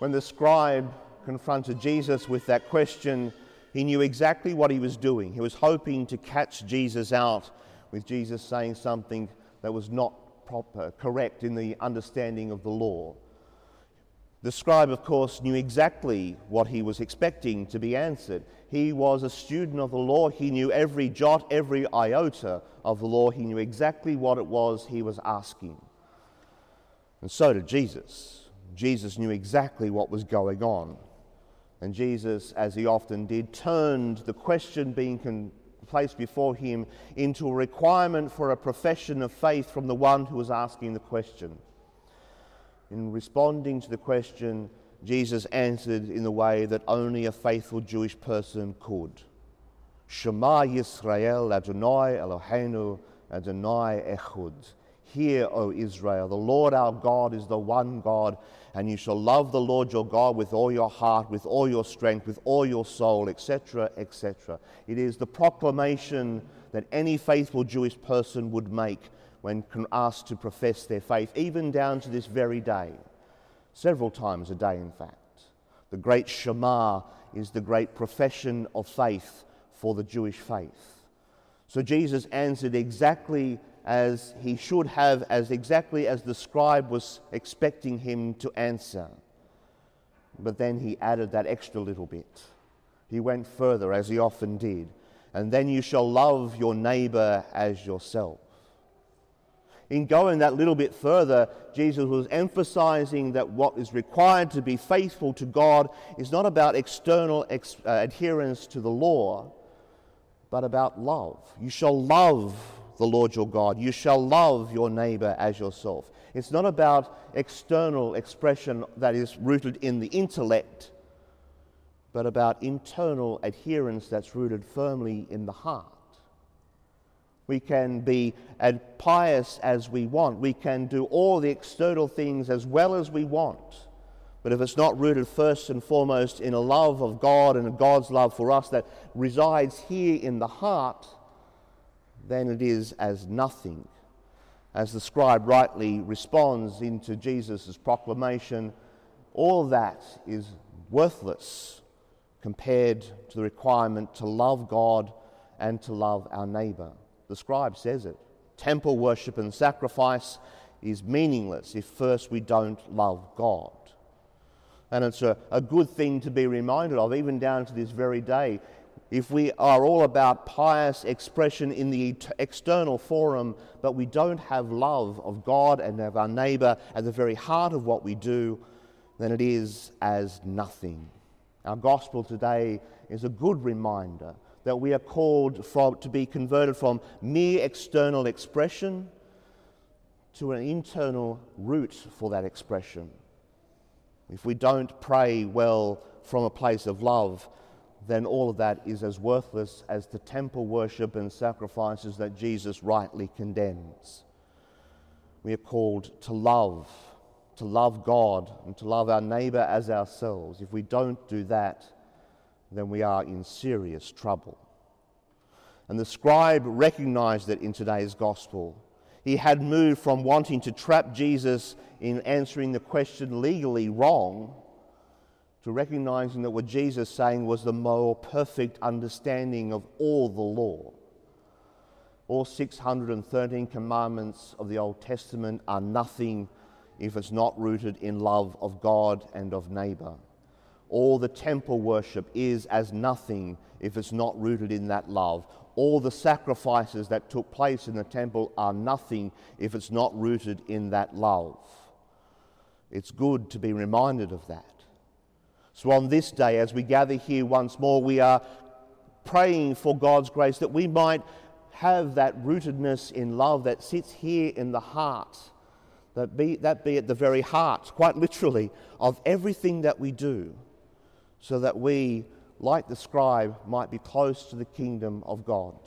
When the scribe confronted Jesus with that question, he knew exactly what he was doing. He was hoping to catch Jesus out with Jesus saying something that was not proper, correct in the understanding of the law. The scribe, of course, knew exactly what he was expecting to be answered. He was a student of the law. He knew every jot, every iota of the law. He knew exactly what it was he was asking. And so did Jesus. Jesus knew exactly what was going on. And Jesus, as he often did, turned the question being con- placed before him into a requirement for a profession of faith from the one who was asking the question. In responding to the question, Jesus answered in the way that only a faithful Jewish person could. Shema Yisrael Adonai Eloheinu Adonai Echud. Hear, O Israel, the Lord our God is the one God, and you shall love the Lord your God with all your heart, with all your strength, with all your soul, etc., etc. It is the proclamation that any faithful Jewish person would make when asked to profess their faith, even down to this very day, several times a day, in fact. The great Shema is the great profession of faith for the Jewish faith. So Jesus answered exactly as he should have, as exactly as the scribe was expecting him to answer. But then he added that extra little bit. He went further, as he often did. And then you shall love your neighbor as yourself. In going that little bit further, Jesus was emphasizing that what is required to be faithful to God is not about external ex- uh, adherence to the law, but about love. You shall love the Lord your God. You shall love your neighbor as yourself. It's not about external expression that is rooted in the intellect, but about internal adherence that's rooted firmly in the heart. We can be as pious as we want. We can do all the external things as well as we want. But if it's not rooted first and foremost in a love of God and God's love for us that resides here in the heart, then it is as nothing. As the scribe rightly responds into Jesus' proclamation, all that is worthless compared to the requirement to love God and to love our neighbor. The scribe says it. Temple worship and sacrifice is meaningless if first we don't love God. And it's a, a good thing to be reminded of, even down to this very day if we are all about pious expression in the external forum, but we don't have love of God and of our neighbor at the very heart of what we do, then it is as nothing. Our gospel today is a good reminder that we are called from, to be converted from mere external expression to an internal root for that expression. If we don't pray well from a place of love, then all of that is as worthless as the temple worship and sacrifices that Jesus rightly condemns. We are called to love, to love God, and to love our neighbor as ourselves. If we don't do that, then we are in serious trouble. And the scribe recognized it in today's gospel. He had moved from wanting to trap Jesus in answering the question legally wrong to recognizing that what Jesus is saying was the more perfect understanding of all the law. All 613 commandments of the Old Testament are nothing if it's not rooted in love of God and of neighbor. All the temple worship is as nothing if it's not rooted in that love. All the sacrifices that took place in the temple are nothing if it's not rooted in that love. It's good to be reminded of that. So, on this day, as we gather here once more, we are praying for God's grace that we might have that rootedness in love that sits here in the heart, that be, that be at the very heart, quite literally, of everything that we do, so that we, like the scribe, might be close to the kingdom of God.